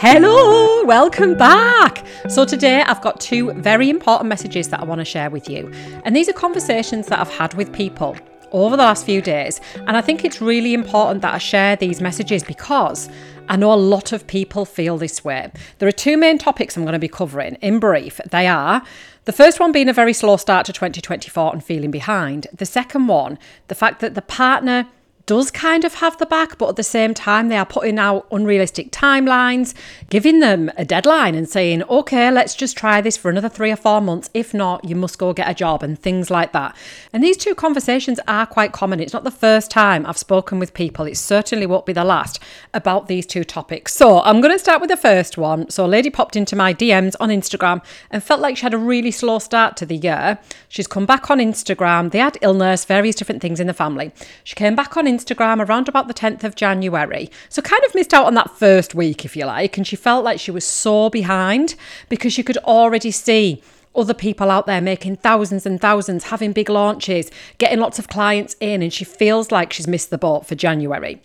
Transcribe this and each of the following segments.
Hello, welcome back. So, today I've got two very important messages that I want to share with you. And these are conversations that I've had with people over the last few days. And I think it's really important that I share these messages because I know a lot of people feel this way. There are two main topics I'm going to be covering in brief. They are the first one being a very slow start to 2024 and feeling behind. The second one, the fact that the partner does kind of have the back, but at the same time, they are putting out unrealistic timelines, giving them a deadline and saying, okay, let's just try this for another three or four months. If not, you must go get a job and things like that. And these two conversations are quite common. It's not the first time I've spoken with people, it certainly won't be the last about these two topics. So I'm going to start with the first one. So, a lady popped into my DMs on Instagram and felt like she had a really slow start to the year. She's come back on Instagram. They had illness, various different things in the family. She came back on Instagram Instagram around about the 10th of January. So, kind of missed out on that first week, if you like. And she felt like she was so behind because she could already see other people out there making thousands and thousands, having big launches, getting lots of clients in, and she feels like she's missed the boat for January.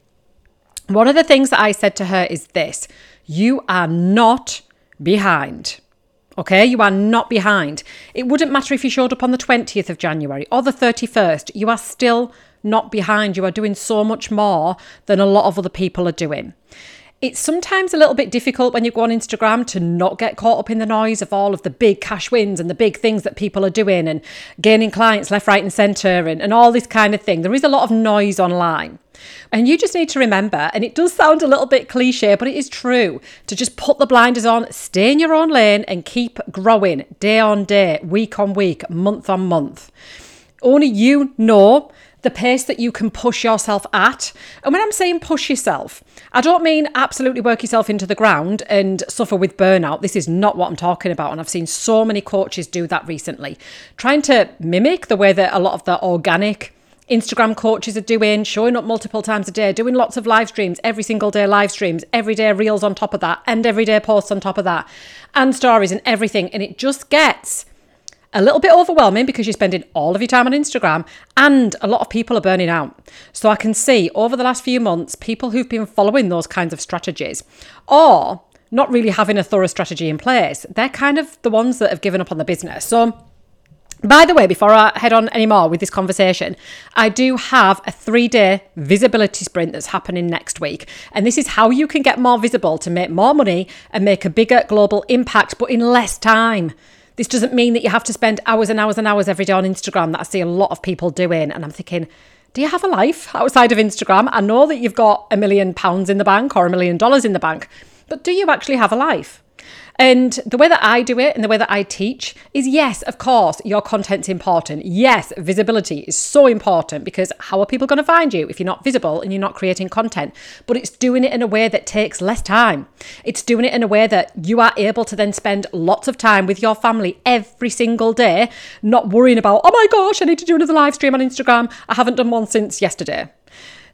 One of the things that I said to her is this you are not behind. Okay, you are not behind. It wouldn't matter if you showed up on the 20th of January or the 31st, you are still not behind. You are doing so much more than a lot of other people are doing. It's sometimes a little bit difficult when you go on Instagram to not get caught up in the noise of all of the big cash wins and the big things that people are doing and gaining clients left, right, and centre and, and all this kind of thing. There is a lot of noise online. And you just need to remember, and it does sound a little bit cliche, but it is true, to just put the blinders on, stay in your own lane, and keep growing day on day, week on week, month on month. Only you know the pace that you can push yourself at. And when I'm saying push yourself, I don't mean absolutely work yourself into the ground and suffer with burnout. This is not what I'm talking about. And I've seen so many coaches do that recently, trying to mimic the way that a lot of the organic Instagram coaches are doing, showing up multiple times a day, doing lots of live streams, every single day live streams, every day reels on top of that, and everyday posts on top of that, and stories and everything. And it just gets a little bit overwhelming because you're spending all of your time on Instagram and a lot of people are burning out. So I can see over the last few months, people who've been following those kinds of strategies or not really having a thorough strategy in place, they're kind of the ones that have given up on the business. So by the way, before I head on anymore with this conversation, I do have a three day visibility sprint that's happening next week. And this is how you can get more visible to make more money and make a bigger global impact, but in less time. This doesn't mean that you have to spend hours and hours and hours every day on Instagram that I see a lot of people doing. And I'm thinking, do you have a life outside of Instagram? I know that you've got a million pounds in the bank or a million dollars in the bank, but do you actually have a life? And the way that I do it and the way that I teach is yes, of course, your content's important. Yes, visibility is so important because how are people going to find you if you're not visible and you're not creating content? But it's doing it in a way that takes less time. It's doing it in a way that you are able to then spend lots of time with your family every single day, not worrying about, oh my gosh, I need to do another live stream on Instagram. I haven't done one since yesterday.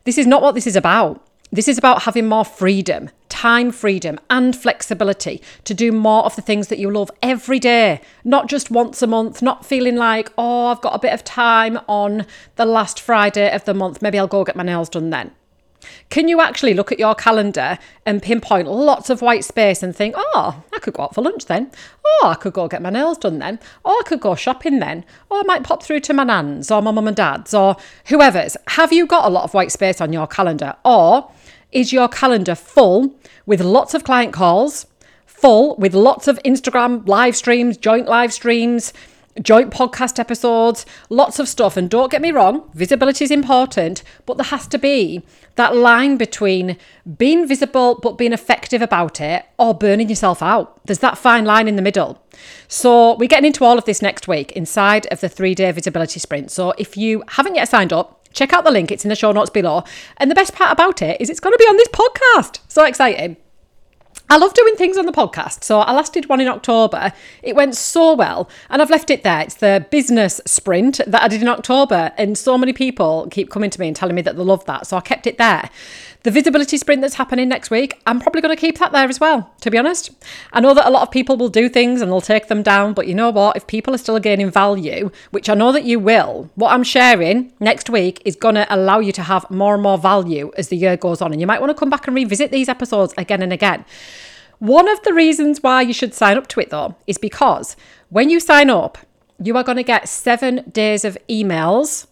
This is not what this is about. This is about having more freedom, time freedom, and flexibility to do more of the things that you love every day, not just once a month, not feeling like, oh, I've got a bit of time on the last Friday of the month. Maybe I'll go get my nails done then. Can you actually look at your calendar and pinpoint lots of white space and think, oh, I could go out for lunch then? Oh, I could go get my nails done then? Or I could go shopping then? Or I might pop through to my nan's or my mum and dad's or whoever's. Have you got a lot of white space on your calendar? Or is your calendar full with lots of client calls, full with lots of Instagram live streams, joint live streams, joint podcast episodes, lots of stuff. And don't get me wrong, visibility is important, but there has to be that line between being visible but being effective about it or burning yourself out. There's that fine line in the middle. So, we're getting into all of this next week inside of the three day visibility sprint. So, if you haven't yet signed up, Check out the link, it's in the show notes below. And the best part about it is it's going to be on this podcast. So exciting. I love doing things on the podcast. So I last did one in October. It went so well, and I've left it there. It's the business sprint that I did in October, and so many people keep coming to me and telling me that they love that. So I kept it there. The visibility sprint that's happening next week, I'm probably going to keep that there as well, to be honest. I know that a lot of people will do things and they'll take them down, but you know what? If people are still gaining value, which I know that you will, what I'm sharing next week is going to allow you to have more and more value as the year goes on. And you might want to come back and revisit these episodes again and again. One of the reasons why you should sign up to it though is because when you sign up, you are going to get seven days of emails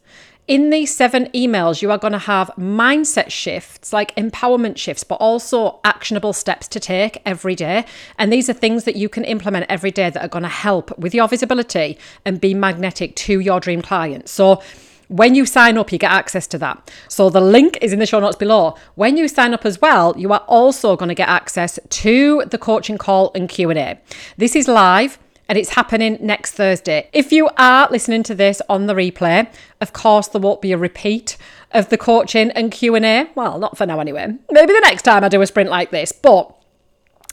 in these seven emails, you are going to have mindset shifts, like empowerment shifts, but also actionable steps to take every day. And these are things that you can implement every day that are going to help with your visibility and be magnetic to your dream clients. So, when you sign up, you get access to that. So the link is in the show notes below. When you sign up as well, you are also going to get access to the coaching call and Q&A. This is live and it's happening next Thursday. If you are listening to this on the replay, of course there won't be a repeat of the coaching and Q&A. Well, not for now anyway. Maybe the next time I do a sprint like this, but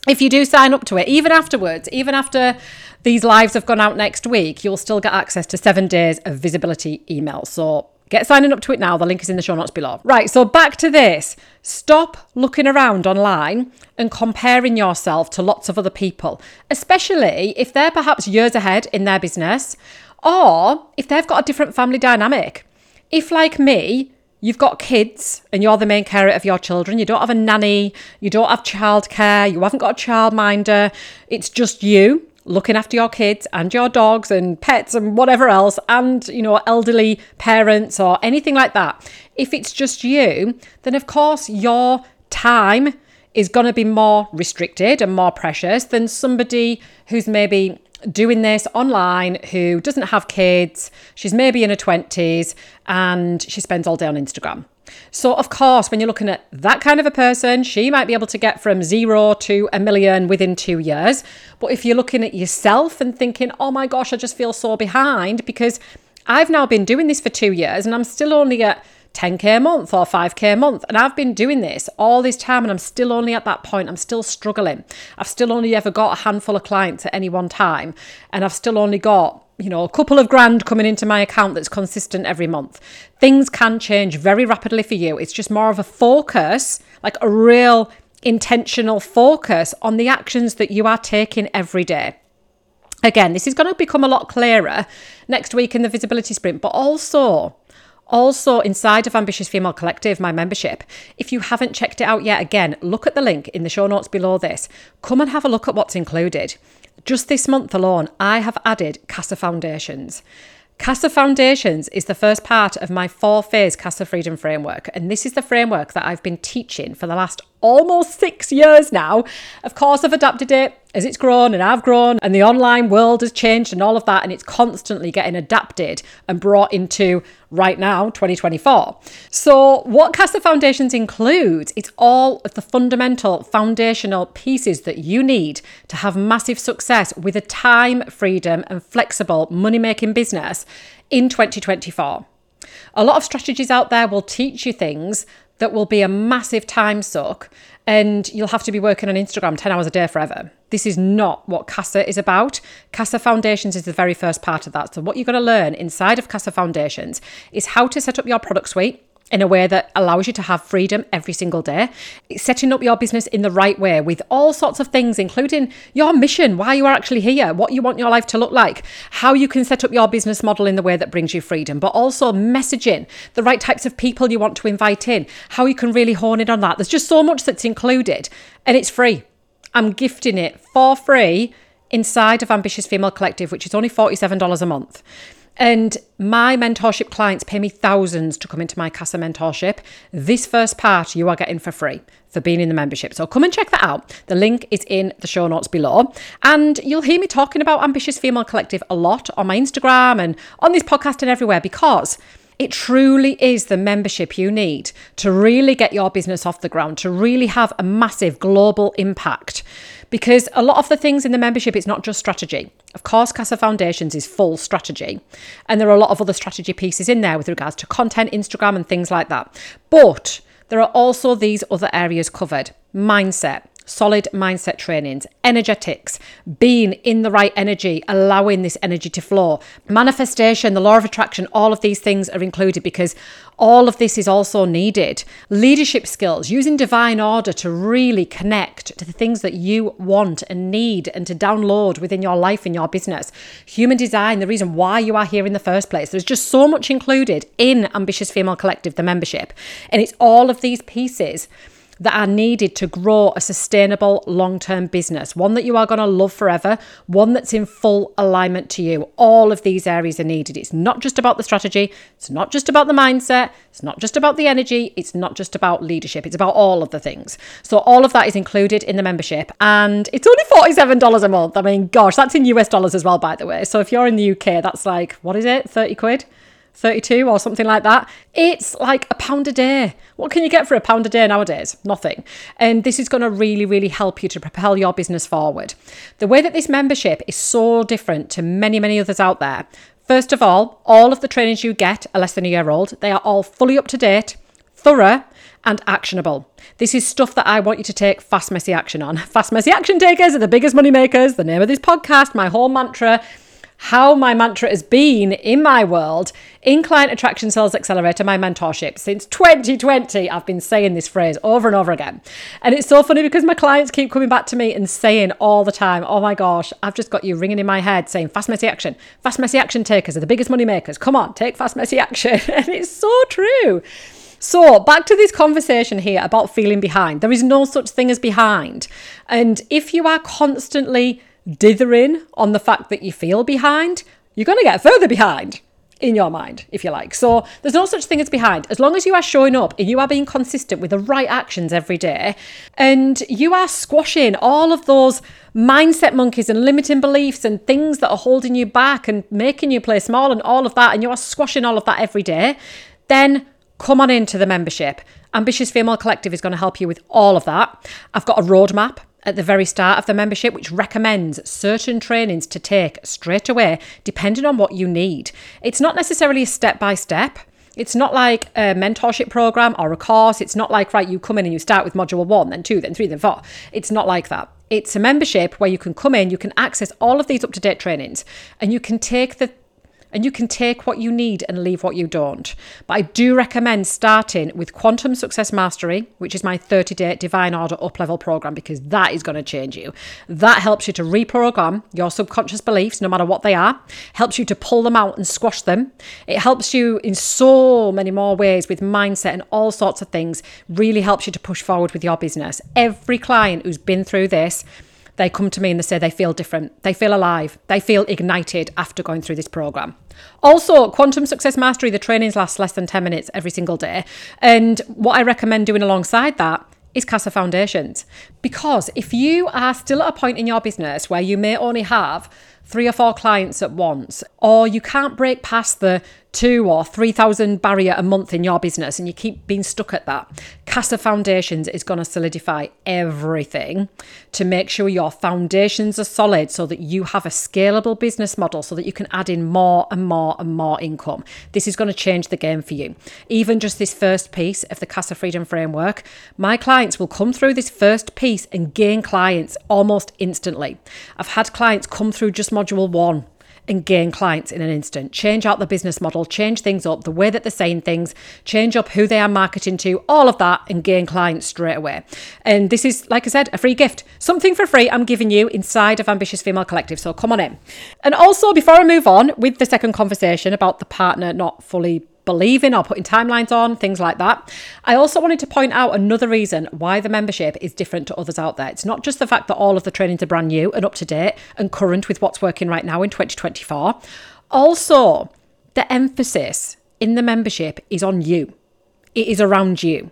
if you do sign up to it, even afterwards, even after these lives have gone out next week, you'll still get access to seven days of visibility emails. So Get signing up to it now. The link is in the show notes below. Right, so back to this. Stop looking around online and comparing yourself to lots of other people, especially if they're perhaps years ahead in their business or if they've got a different family dynamic. If, like me, you've got kids and you're the main carer of your children, you don't have a nanny, you don't have childcare, you haven't got a childminder, it's just you looking after your kids and your dogs and pets and whatever else, and you know, elderly parents or anything like that, if it's just you, then of course your time is going to be more restricted and more precious than somebody who's maybe doing this online who doesn't have kids, she's maybe in her 20s, and she spends all day on Instagram. So, of course, when you're looking at that kind of a person, she might be able to get from zero to a million within two years. But if you're looking at yourself and thinking, oh my gosh, I just feel so behind because I've now been doing this for two years and I'm still only at 10k a month or 5k a month. And I've been doing this all this time and I'm still only at that point. I'm still struggling. I've still only ever got a handful of clients at any one time. And I've still only got you know, a couple of grand coming into my account that's consistent every month. Things can change very rapidly for you. It's just more of a focus, like a real intentional focus on the actions that you are taking every day. Again, this is going to become a lot clearer next week in the visibility sprint, but also also inside of Ambitious Female Collective, my membership. If you haven't checked it out yet, again, look at the link in the show notes below this. Come and have a look at what's included. Just this month alone, I have added CASA Foundations. CASA Foundations is the first part of my four phase CASA Freedom Framework. And this is the framework that I've been teaching for the last almost six years now. Of course, I've adapted it as it's grown and I've grown and the online world has changed and all of that. And it's constantly getting adapted and brought into right now, 2024. So, what CASA Foundations includes, it's all of the fundamental foundational pieces that you need to have massive success with a time, freedom, and flexible money making business in 2024. A lot of strategies out there will teach you things that will be a massive time suck and you'll have to be working on Instagram 10 hours a day forever. This is not what CASA is about. CASA Foundations is the very first part of that. So, what you're going to learn inside of CASA Foundations is how to set up your product suite in a way that allows you to have freedom every single day. setting up your business in the right way with all sorts of things, including your mission, why you are actually here, what you want your life to look like, how you can set up your business model in the way that brings you freedom, but also messaging, the right types of people you want to invite in, how you can really hone in on that. There's just so much that's included and it's free. I'm gifting it for free inside of Ambitious Female Collective, which is only $47 a month. And my mentorship clients pay me thousands to come into my CASA mentorship. This first part you are getting for free for being in the membership. So come and check that out. The link is in the show notes below. And you'll hear me talking about Ambitious Female Collective a lot on my Instagram and on this podcast and everywhere because it truly is the membership you need to really get your business off the ground, to really have a massive global impact. Because a lot of the things in the membership, it's not just strategy. Of course, CASA Foundations is full strategy. And there are a lot of other strategy pieces in there with regards to content, Instagram, and things like that. But there are also these other areas covered mindset, solid mindset trainings, energetics, being in the right energy, allowing this energy to flow, manifestation, the law of attraction, all of these things are included because all of this is also needed. Leadership skills, using divine order to really connect to the things that you want and need and to download within your life and your business. Human design, the reason why you are here in the first place. There's just so much included in Ambitious Female Collective, the membership. And it's all of these pieces that are needed to grow a sustainable long term business, one that you are going to love forever, one that's in full alignment to you. All of these areas are needed. It's not just about the strategy, it's not just about the mindset, it's not just about the energy, it's not just about leadership, it's about all of the things. So, all of that is included in the membership, and it's only $47 a month. I mean, gosh, that's in US dollars as well, by the way. So, if you're in the UK, that's like, what is it, 30 quid? 32 or something like that. It's like a pound a day. What can you get for a pound a day nowadays? Nothing. And this is going to really, really help you to propel your business forward. The way that this membership is so different to many, many others out there. First of all, all of the trainings you get are less than a year old. They are all fully up to date, thorough, and actionable. This is stuff that I want you to take fast, messy action on. Fast, messy action takers are the biggest money makers. The name of this podcast, my whole mantra how my mantra has been in my world in Client Attraction Sales Accelerator, my mentorship. Since 2020, I've been saying this phrase over and over again. And it's so funny because my clients keep coming back to me and saying all the time, oh my gosh, I've just got you ringing in my head saying fast, messy action. Fast, messy action takers are the biggest money makers. Come on, take fast, messy action. and it's so true. So, back to this conversation here about feeling behind. There is no such thing as behind. And if you are constantly dithering on the fact that you feel behind, you're going to get further behind in your mind, if you like. So there's no such thing as behind. As long as you are showing up and you are being consistent with the right actions every day, and you are squashing all of those mindset monkeys and limiting beliefs and things that are holding you back and making you play small and all of that, and you are squashing all of that every day, then come on into the membership. Ambitious Female Collective is going to help you with all of that. I've got a roadmap at the very start of the membership, which recommends certain trainings to take straight away, depending on what you need. It's not necessarily a step by step. It's not like a mentorship program or a course. It's not like, right, you come in and you start with module one, then two, then three, then four. It's not like that. It's a membership where you can come in, you can access all of these up to date trainings, and you can take the and you can take what you need and leave what you don't. But I do recommend starting with Quantum Success Mastery, which is my 30 day Divine Order up level program, because that is going to change you. That helps you to reprogram your subconscious beliefs, no matter what they are, helps you to pull them out and squash them. It helps you in so many more ways with mindset and all sorts of things, really helps you to push forward with your business. Every client who's been through this, they come to me and they say they feel different. They feel alive. They feel ignited after going through this program. Also, Quantum Success Mastery, the trainings last less than 10 minutes every single day. And what I recommend doing alongside that is Casa Foundations. Because if you are still at a point in your business where you may only have three or four clients at once, or you can't break past the two or 3,000 barrier a month in your business and you keep being stuck at that, Casa Foundations is going to solidify everything to make sure your foundations are solid so that you have a scalable business model so that you can add in more and more and more income. This is going to change the game for you. Even just this first piece of the Casa Freedom Framework, my clients will come through this first piece and gain clients almost instantly. I've had clients come through just module one and gain clients in an instant. Change out the business model, change things up, the way that they're saying things, change up who they are marketing to, all of that, and gain clients straight away. And this is, like I said, a free gift. Something for free I'm giving you inside of Ambitious Female Collective. So come on in. And also, before I move on with the second conversation about the partner not fully believing or putting timelines on, things like that. I also wanted to point out another reason why the membership is different to others out there. It's not just the fact that all of the trainings are brand new and up to date and current with what's working right now in 2024. Also, the emphasis in the membership is on you, it is around you.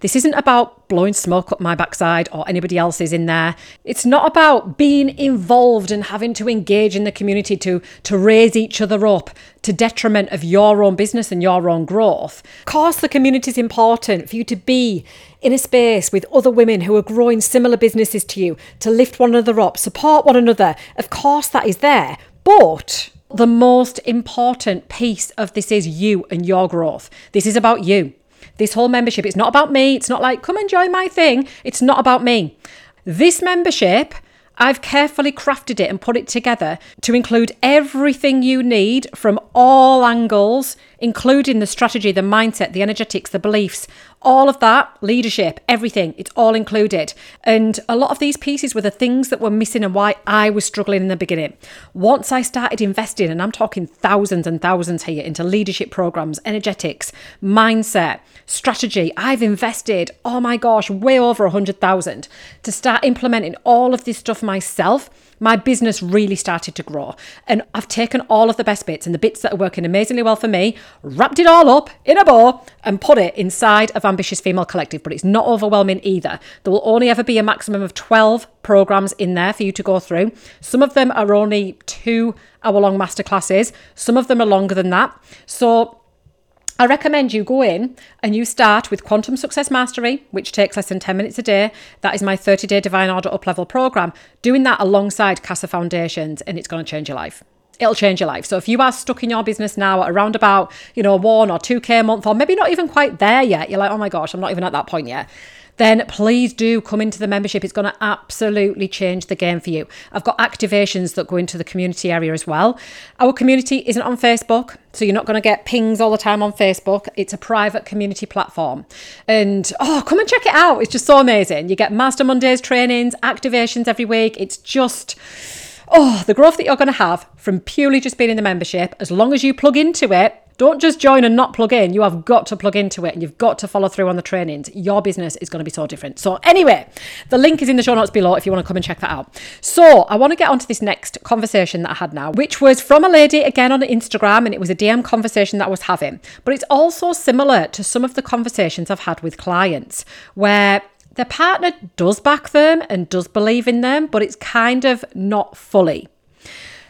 This isn't about blowing smoke up my backside or anybody else's in there. It's not about being involved and having to engage in the community to, to raise each other up to detriment of your own business and your own growth. Of course, the community is important for you to be in a space with other women who are growing similar businesses to you, to lift one another up, support one another. Of course, that is there. But the most important piece of this is you and your growth. This is about you. This whole membership, it's not about me. It's not like, come and join my thing. It's not about me. This membership, I've carefully crafted it and put it together to include everything you need from all angles, including the strategy, the mindset, the energetics, the beliefs, all of that, leadership, everything, it's all included. And a lot of these pieces were the things that were missing and why I was struggling in the beginning. Once I started investing, and I'm talking thousands and thousands here into leadership programs, energetics, mindset, strategy, I've invested, oh my gosh, way over a hundred thousand to start implementing all of this stuff myself my business really started to grow. And I've taken all of the best bits and the bits that are working amazingly well for me, wrapped it all up in a bow, and put it inside of Ambitious Female Collective. But it's not overwhelming either. There will only ever be a maximum of 12 programs in there for you to go through. Some of them are only two hour long masterclasses, some of them are longer than that. So I recommend you go in and you start with Quantum Success Mastery, which takes less than 10 minutes a day. That is my 30 day Divine Order Up Level program. Doing that alongside Casa Foundations, and it's going to change your life it'll change your life. So if you are stuck in your business now at around about, you know, one or 2K a month, or maybe not even quite there yet, you're like, oh my gosh, I'm not even at that point yet then please do come into the membership. It's going to absolutely change the game for you. I've got activations that go into the community area as well. Our community isn't on Facebook, so you're not going to get pings all the time on Facebook. It's a private community platform. And oh, come and check it out. It's just so amazing. You get Master Mondays trainings, activations every week. It's just oh, the growth that you're going to have from purely just being in the membership, as long as you plug into it, don't just join and not plug in. You have got to plug into it and you've got to follow through on the trainings. Your business is going to be so different. So, anyway, the link is in the show notes below if you want to come and check that out. So, I want to get onto this next conversation that I had now, which was from a lady again on Instagram, and it was a DM conversation that I was having. But it's also similar to some of the conversations I've had with clients where their partner does back them and does believe in them, but it's kind of not fully.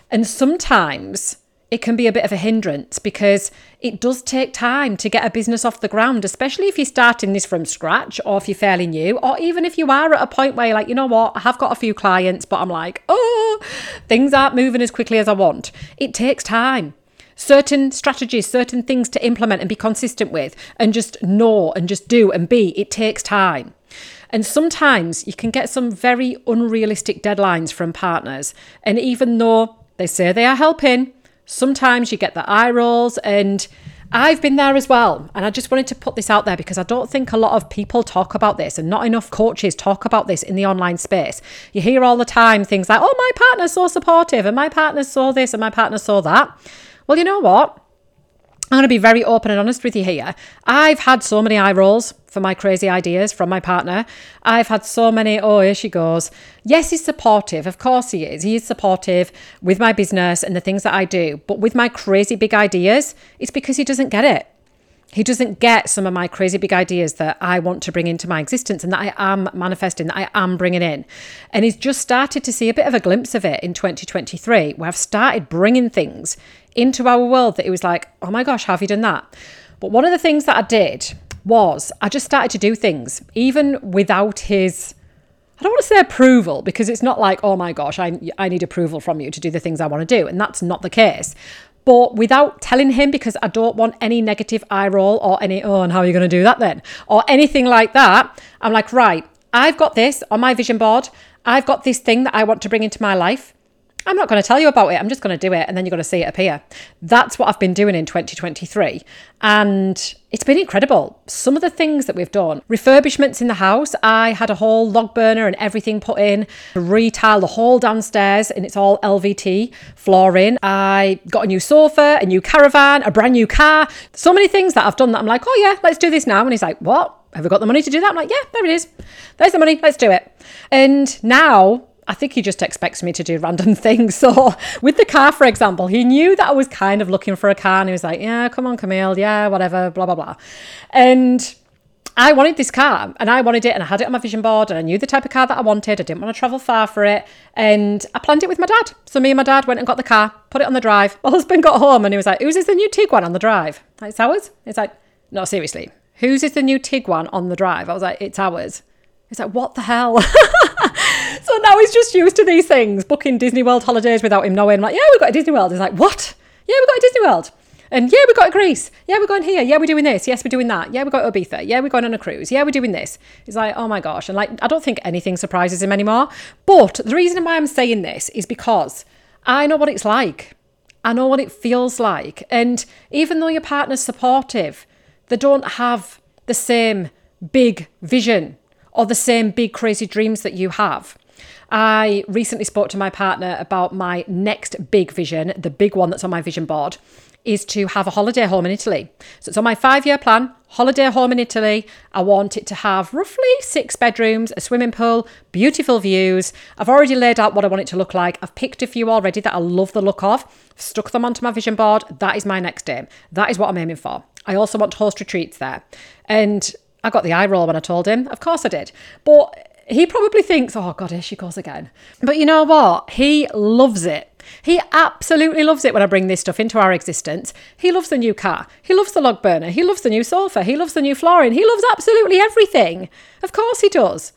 And sometimes it can be a bit of a hindrance because it does take time to get a business off the ground, especially if you're starting this from scratch or if you're fairly new, or even if you are at a point where you're like, you know what, I have got a few clients, but I'm like, oh, things aren't moving as quickly as I want. It takes time. Certain strategies, certain things to implement and be consistent with, and just know and just do and be, it takes time. And sometimes you can get some very unrealistic deadlines from partners. And even though they say they are helping, Sometimes you get the eye rolls, and I've been there as well. And I just wanted to put this out there because I don't think a lot of people talk about this, and not enough coaches talk about this in the online space. You hear all the time things like, oh, my partner's so supportive, and my partner saw this, and my partner saw that. Well, you know what? I'm going to be very open and honest with you here. I've had so many eye rolls for my crazy ideas from my partner. I've had so many, oh, here she goes. Yes, he's supportive. Of course he is. He is supportive with my business and the things that I do. But with my crazy big ideas, it's because he doesn't get it. He doesn't get some of my crazy big ideas that I want to bring into my existence and that I am manifesting, that I am bringing in. And he's just started to see a bit of a glimpse of it in 2023, where I've started bringing things into our world that he was like, oh my gosh, have you done that? But one of the things that I did was I just started to do things, even without his. I don't want to say approval because it's not like, oh my gosh, I, I need approval from you to do the things I want to do. And that's not the case but without telling him because I don't want any negative eye roll or any, oh, and how are you going to do that then? Or anything like that. I'm like, right, I've got this on my vision board. I've got this thing that I want to bring into my life. I'm not going to tell you about it. I'm just going to do it. And then you're going to see it appear. That's what I've been doing in 2023. And it's been incredible. Some of the things that we've done refurbishments in the house. I had a whole log burner and everything put in, retile the whole downstairs, and it's all LVT flooring. I got a new sofa, a new caravan, a brand new car. So many things that I've done that I'm like, oh, yeah, let's do this now. And he's like, what? Have we got the money to do that? I'm like, yeah, there it is. There's the money. Let's do it. And now I think he just expects me to do random things. So with the car, for example, he knew that I was kind of looking for a car and he was like, yeah, come on, Camille. Yeah, whatever, blah, blah, blah. And I wanted this car and I wanted it and I had it on my vision board and I knew the type of car that I wanted. I didn't want to travel far for it. And I planned it with my dad. So me and my dad went and got the car, put it on the drive. My husband got home and he was like, whose is the new Tiguan on the drive? It's ours? It's like, no, seriously. Whose is the new Tiguan on the drive? I was like, it's ours. He's like, what the hell? now he's just used to these things, booking Disney World holidays without him knowing. like, yeah, we've got a Disney World. He's like, what? Yeah, we've got a Disney World. And yeah, we got Greece. Yeah, we're going here. Yeah, we're doing this. Yes, we're doing that. Yeah, we got Ibiza. Yeah, we're going on a cruise. Yeah, we're doing this. He's like, oh my gosh. And like, I don't think anything surprises him anymore. But the reason why I'm saying this is because I know what it's like. I know what it feels like. And even though your partner's supportive, they don't have the same big vision or the same big crazy dreams that you have. I recently spoke to my partner about my next big vision, the big one that's on my vision board is to have a holiday home in Italy. So it's on my five year plan holiday home in Italy. I want it to have roughly six bedrooms, a swimming pool, beautiful views. I've already laid out what I want it to look like. I've picked a few already that I love the look of, stuck them onto my vision board. That is my next aim. That is what I'm aiming for. I also want to host retreats there. And I got the eye roll when I told him. Of course I did. But he probably thinks, oh God, here she goes again. But you know what? He loves it. He absolutely loves it when I bring this stuff into our existence. He loves the new car. He loves the log burner. He loves the new sofa. He loves the new flooring. He loves absolutely everything. Of course he does.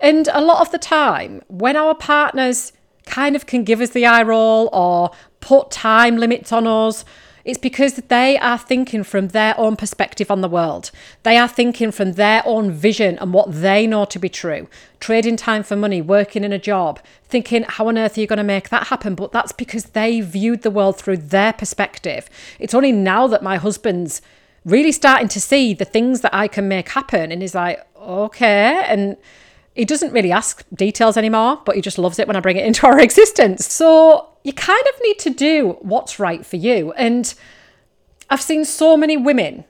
And a lot of the time, when our partners kind of can give us the eye roll or put time limits on us it's because they are thinking from their own perspective on the world. They are thinking from their own vision and what they know to be true. Trading time for money, working in a job, thinking, how on earth are you going to make that happen? But that's because they viewed the world through their perspective. It's only now that my husband's really starting to see the things that I can make happen. And he's like, okay. And he doesn't really ask details anymore, but he just loves it when I bring it into our existence. So you kind of need to do what's right for you. And I've seen so many women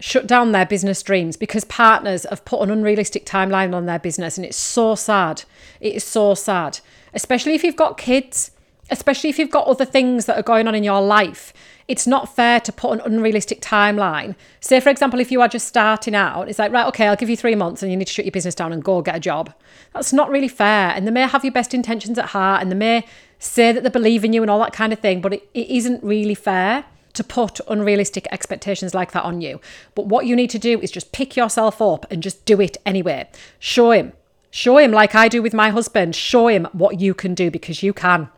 shut down their business dreams because partners have put an unrealistic timeline on their business. And it's so sad. It is so sad, especially if you've got kids, especially if you've got other things that are going on in your life it's not fair to put an unrealistic timeline. Say, for example, if you are just starting out, it's like, right, okay, I'll give you three months and you need to shut your business down and go get a job. That's not really fair. And they may have your best intentions at heart and they may say that they believe in you and all that kind of thing, but it, it isn't really fair to put unrealistic expectations like that on you. But what you need to do is just pick yourself up and just do it anyway. Show him. Show him, like I do with my husband, show him what you can do because you can.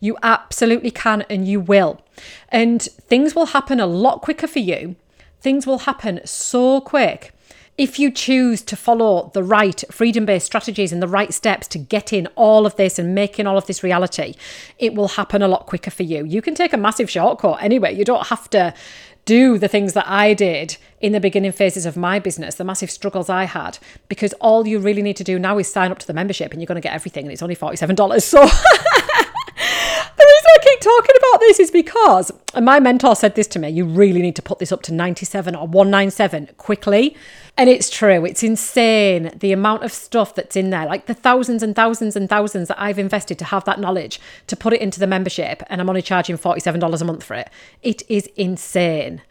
You absolutely can and you will. And things will happen a lot quicker for you. Things will happen so quick if you choose to follow the right freedom based strategies and the right steps to get in all of this and making all of this reality, it will happen a lot quicker for you. You can take a massive shortcut anyway. You don't have to do the things that I did in the beginning phases of my business, the massive struggles I had, because all you really need to do now is sign up to the membership and you're going to get everything and it's only $47. So the reason I keep talking about this is because my mentor said this to me you really need to put this up to 97 or 197 quickly. And it's true, it's insane the amount of stuff that's in there, like the thousands and thousands and thousands that I've invested to have that knowledge to put it into the membership, and I'm only charging $47 a month for it. It is insane.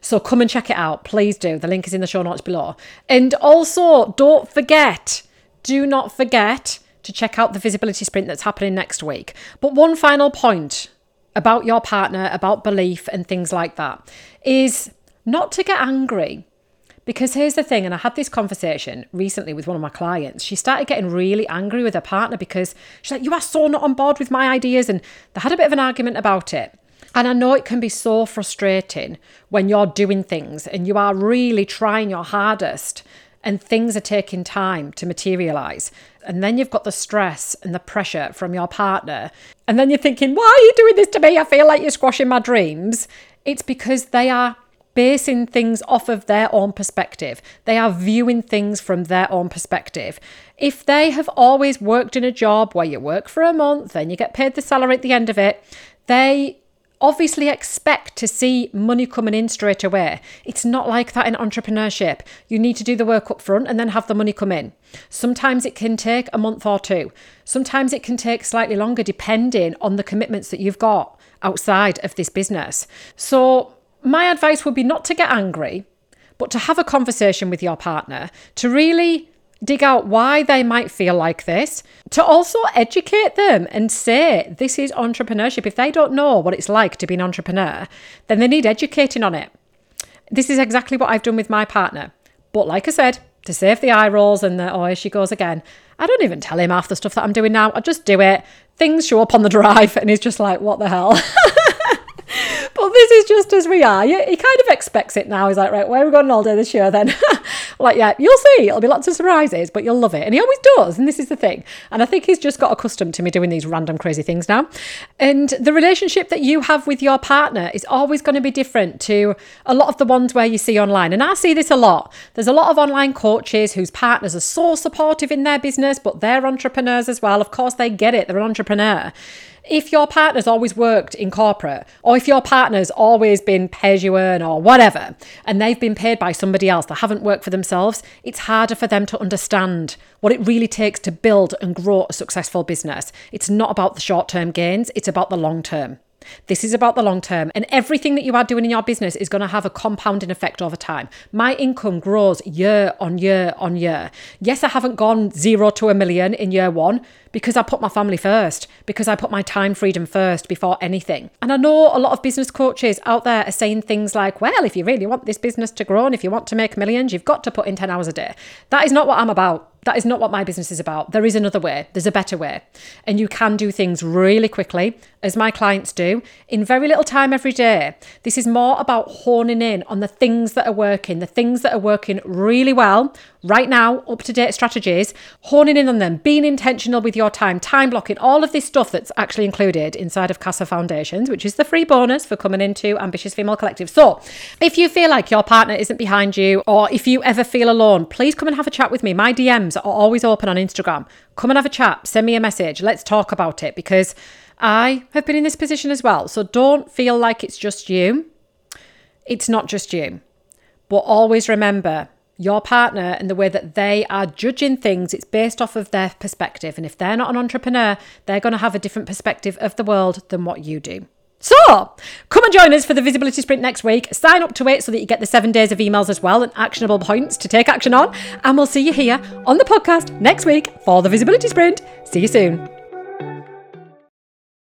So come and check it out. Please do. The link is in the show notes below. And also, don't forget, do not forget to check out the visibility sprint that's happening next week. But one final point about your partner, about belief and things like that is not to get angry. Because here's the thing, and I had this conversation recently with one of my clients. She started getting really angry with her partner because she's like, You are so not on board with my ideas. And they had a bit of an argument about it. And I know it can be so frustrating when you're doing things and you are really trying your hardest and things are taking time to materialize. And then you've got the stress and the pressure from your partner. And then you're thinking, why are you doing this to me? I feel like you're squashing my dreams. It's because they are basing things off of their own perspective. They are viewing things from their own perspective. If they have always worked in a job where you work for a month and you get paid the salary at the end of it, they obviously expect to see money coming in straight away. It's not like that in entrepreneurship. You need to do the work up front and then have the money come in. Sometimes it can take a month or two. Sometimes it can take slightly longer depending on the commitments that you've got outside of this business. So, my advice would be not to get angry, but to have a conversation with your partner to really dig out why they might feel like this, to also educate them and say this is entrepreneurship. If they don't know what it's like to be an entrepreneur, then they need educating on it. This is exactly what I've done with my partner. But like I said, to save the eye rolls and the, oh, here she goes again, I don't even tell him half the stuff that I'm doing now. I just do it. Things show up on the drive and he's just like, what the hell? But this is just as we are. He kind of expects it now. He's like, right, where are we going all day this year then? like, yeah, you'll see. It'll be lots of surprises, but you'll love it. And he always does. And this is the thing. And I think he's just got accustomed to me doing these random crazy things now. And the relationship that you have with your partner is always going to be different to a lot of the ones where you see online. And I see this a lot. There's a lot of online coaches whose partners are so supportive in their business, but they're entrepreneurs as well. Of course, they get it. They're an entrepreneur if your partner's always worked in corporate, or if your partner's always been pay as you earn or whatever, and they've been paid by somebody else that haven't worked for themselves, it's harder for them to understand what it really takes to build and grow a successful business. It's not about the short term gains, it's about the long term. This is about the long term, and everything that you are doing in your business is going to have a compounding effect over time. My income grows year on year on year. Yes, I haven't gone zero to a million in year one because I put my family first, because I put my time freedom first before anything. And I know a lot of business coaches out there are saying things like, well, if you really want this business to grow and if you want to make millions, you've got to put in 10 hours a day. That is not what I'm about. That is not what my business is about. There is another way, there's a better way. And you can do things really quickly, as my clients do, in very little time every day. This is more about honing in on the things that are working, the things that are working really well right now, up to date strategies, honing in on them, being intentional with your time, time blocking, all of this stuff that's actually included inside of Casa Foundations, which is the free bonus for coming into Ambitious Female Collective. So, if you feel like your partner isn't behind you, or if you ever feel alone, please come and have a chat with me. My DMs are always open on Instagram. Come and have a chat, send me a message, let's talk about it because I have been in this position as well. So don't feel like it's just you. It's not just you. But always remember your partner and the way that they are judging things, it's based off of their perspective. And if they're not an entrepreneur, they're going to have a different perspective of the world than what you do. So, come and join us for the visibility sprint next week. Sign up to it so that you get the seven days of emails as well and actionable points to take action on. And we'll see you here on the podcast next week for the visibility sprint. See you soon.